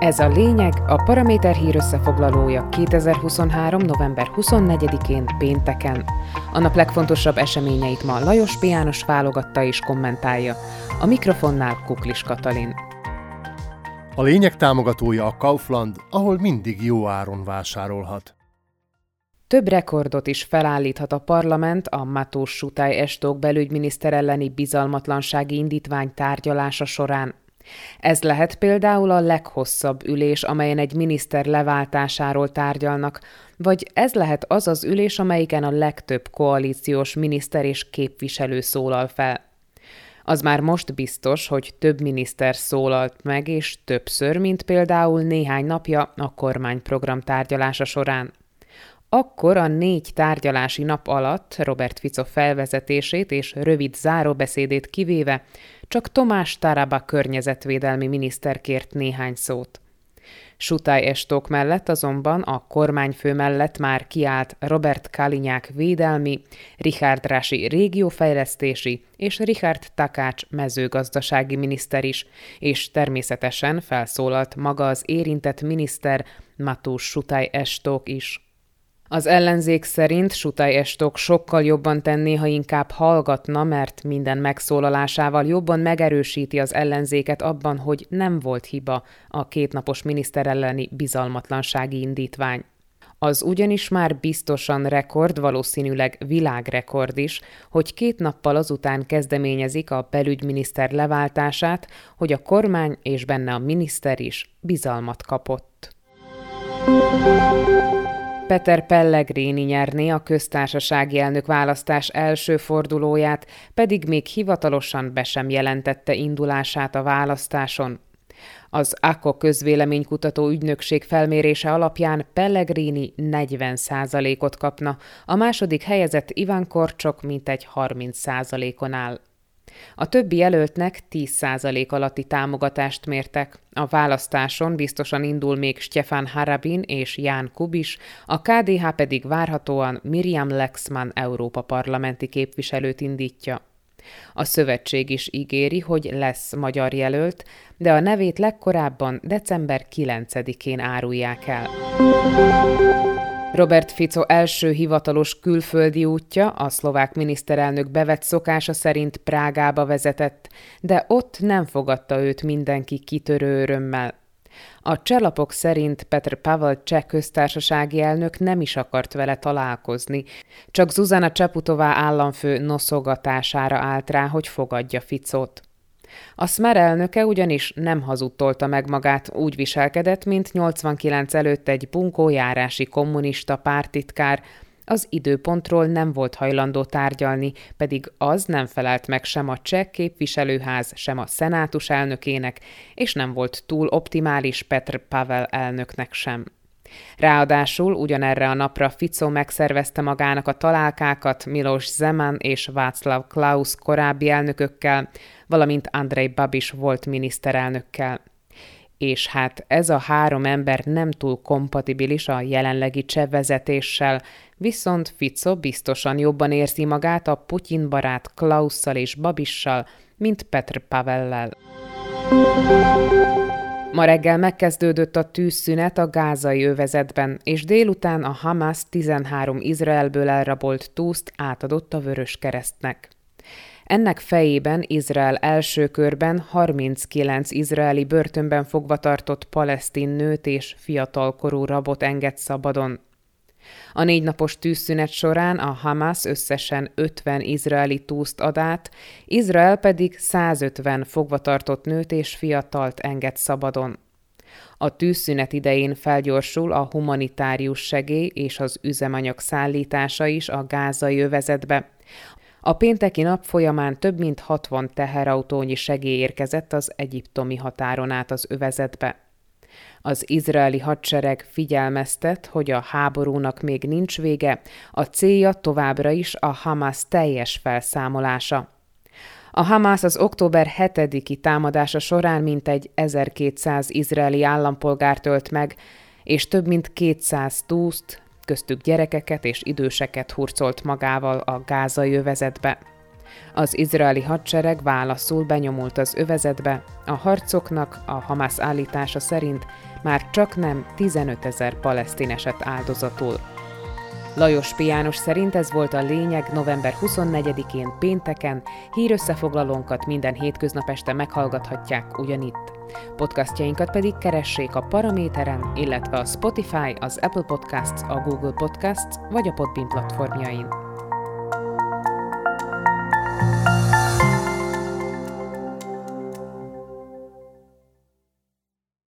Ez a lényeg, a Paraméter hír összefoglalója 2023. november 24-én pénteken. A nap legfontosabb eseményeit ma Lajos P. János válogatta és kommentálja. A mikrofonnál Kuklis Katalin. A lényeg támogatója a Kaufland, ahol mindig jó áron vásárolhat. Több rekordot is felállíthat a parlament a Matós Sutály Estók belügyminiszter elleni bizalmatlansági indítvány tárgyalása során. Ez lehet például a leghosszabb ülés, amelyen egy miniszter leváltásáról tárgyalnak, vagy ez lehet az az ülés, amelyiken a legtöbb koalíciós miniszter és képviselő szólal fel. Az már most biztos, hogy több miniszter szólalt meg, és többször, mint például néhány napja a kormányprogram tárgyalása során. Akkor a négy tárgyalási nap alatt Robert Fico felvezetését és rövid záróbeszédét kivéve csak Tomás Taraba környezetvédelmi miniszter kért néhány szót. Sutály Estók mellett azonban a kormányfő mellett már kiállt Robert Kalinyák védelmi, Richard Rási régiófejlesztési és Richard Takács mezőgazdasági miniszter is, és természetesen felszólalt maga az érintett miniszter Matús Sutály Estók is. Az ellenzék szerint Sutai Estok sokkal jobban tenné, ha inkább hallgatna, mert minden megszólalásával jobban megerősíti az ellenzéket abban, hogy nem volt hiba a kétnapos miniszter elleni bizalmatlansági indítvány. Az ugyanis már biztosan rekord, valószínűleg világrekord is, hogy két nappal azután kezdeményezik a belügyminiszter leváltását, hogy a kormány és benne a miniszter is bizalmat kapott. Peter Pellegrini nyerné a köztársasági elnök választás első fordulóját, pedig még hivatalosan be sem jelentette indulását a választáson. Az AKO közvéleménykutató ügynökség felmérése alapján Pellegrini 40%-ot kapna, a második helyezett Iván Korcsok mintegy 30%-on áll. A többi jelöltnek 10% alatti támogatást mértek. A választáson biztosan indul még Stefan Harabin és Ján Kubis, a KDH pedig várhatóan Miriam Lexman Európa parlamenti képviselőt indítja. A szövetség is ígéri, hogy lesz magyar jelölt, de a nevét legkorábban december 9-én árulják el. Robert Fico első hivatalos külföldi útja a szlovák miniszterelnök bevett szokása szerint Prágába vezetett, de ott nem fogadta őt mindenki kitörő örömmel. A cselapok szerint Petr Pavel cseh köztársasági elnök nem is akart vele találkozni, csak Zuzana Csaputová államfő noszogatására állt rá, hogy fogadja Ficót. A Smer elnöke ugyanis nem hazudtolta meg magát, úgy viselkedett, mint 89 előtt egy bunkójárási kommunista pártitkár, az időpontról nem volt hajlandó tárgyalni, pedig az nem felelt meg sem a cseh képviselőház, sem a szenátus elnökének, és nem volt túl optimális Petr Pavel elnöknek sem. Ráadásul ugyanerre a napra Fico megszervezte magának a találkákat Milos Zeman és Václav Klaus korábbi elnökökkel, valamint Andrei Babis volt miniszterelnökkel. És hát ez a három ember nem túl kompatibilis a jelenlegi cseh vezetéssel, viszont Fico biztosan jobban érzi magát a Putyin barát Klausszal és Babissal, mint Petr Pavellel. Ma reggel megkezdődött a tűzszünet a gázai övezetben, és délután a Hamas 13 Izraelből elrabolt túszt átadott a Vörös Keresztnek. Ennek fejében Izrael első körben 39 izraeli börtönben fogva tartott palesztin nőt és fiatalkorú rabot enged szabadon. A négy napos tűzszünet során a Hamas összesen 50 izraeli túszt ad át, Izrael pedig 150 fogvatartott nőt és fiatalt enged szabadon. A tűzszünet idején felgyorsul a humanitárius segély és az üzemanyag szállítása is a gázai övezetbe. A pénteki nap folyamán több mint 60 teherautónyi segély érkezett az egyiptomi határon át az övezetbe. Az izraeli hadsereg figyelmeztet, hogy a háborúnak még nincs vége, a célja továbbra is a Hamas teljes felszámolása. A Hamas az október 7-i támadása során mintegy 1200 izraeli állampolgárt ölt meg, és több mint 200 túszt, köztük gyerekeket és időseket hurcolt magával a gázai övezetbe. Az izraeli hadsereg válaszul benyomult az övezetbe, a harcoknak a Hamász állítása szerint már csak nem 15 ezer palesztin esett áldozatul. Lajos Piános szerint ez volt a lényeg november 24-én pénteken, hírösszefoglalónkat minden hétköznap este meghallgathatják ugyanitt. Podcastjainkat pedig keressék a Paraméteren, illetve a Spotify, az Apple Podcasts, a Google Podcasts vagy a Podbean platformjain.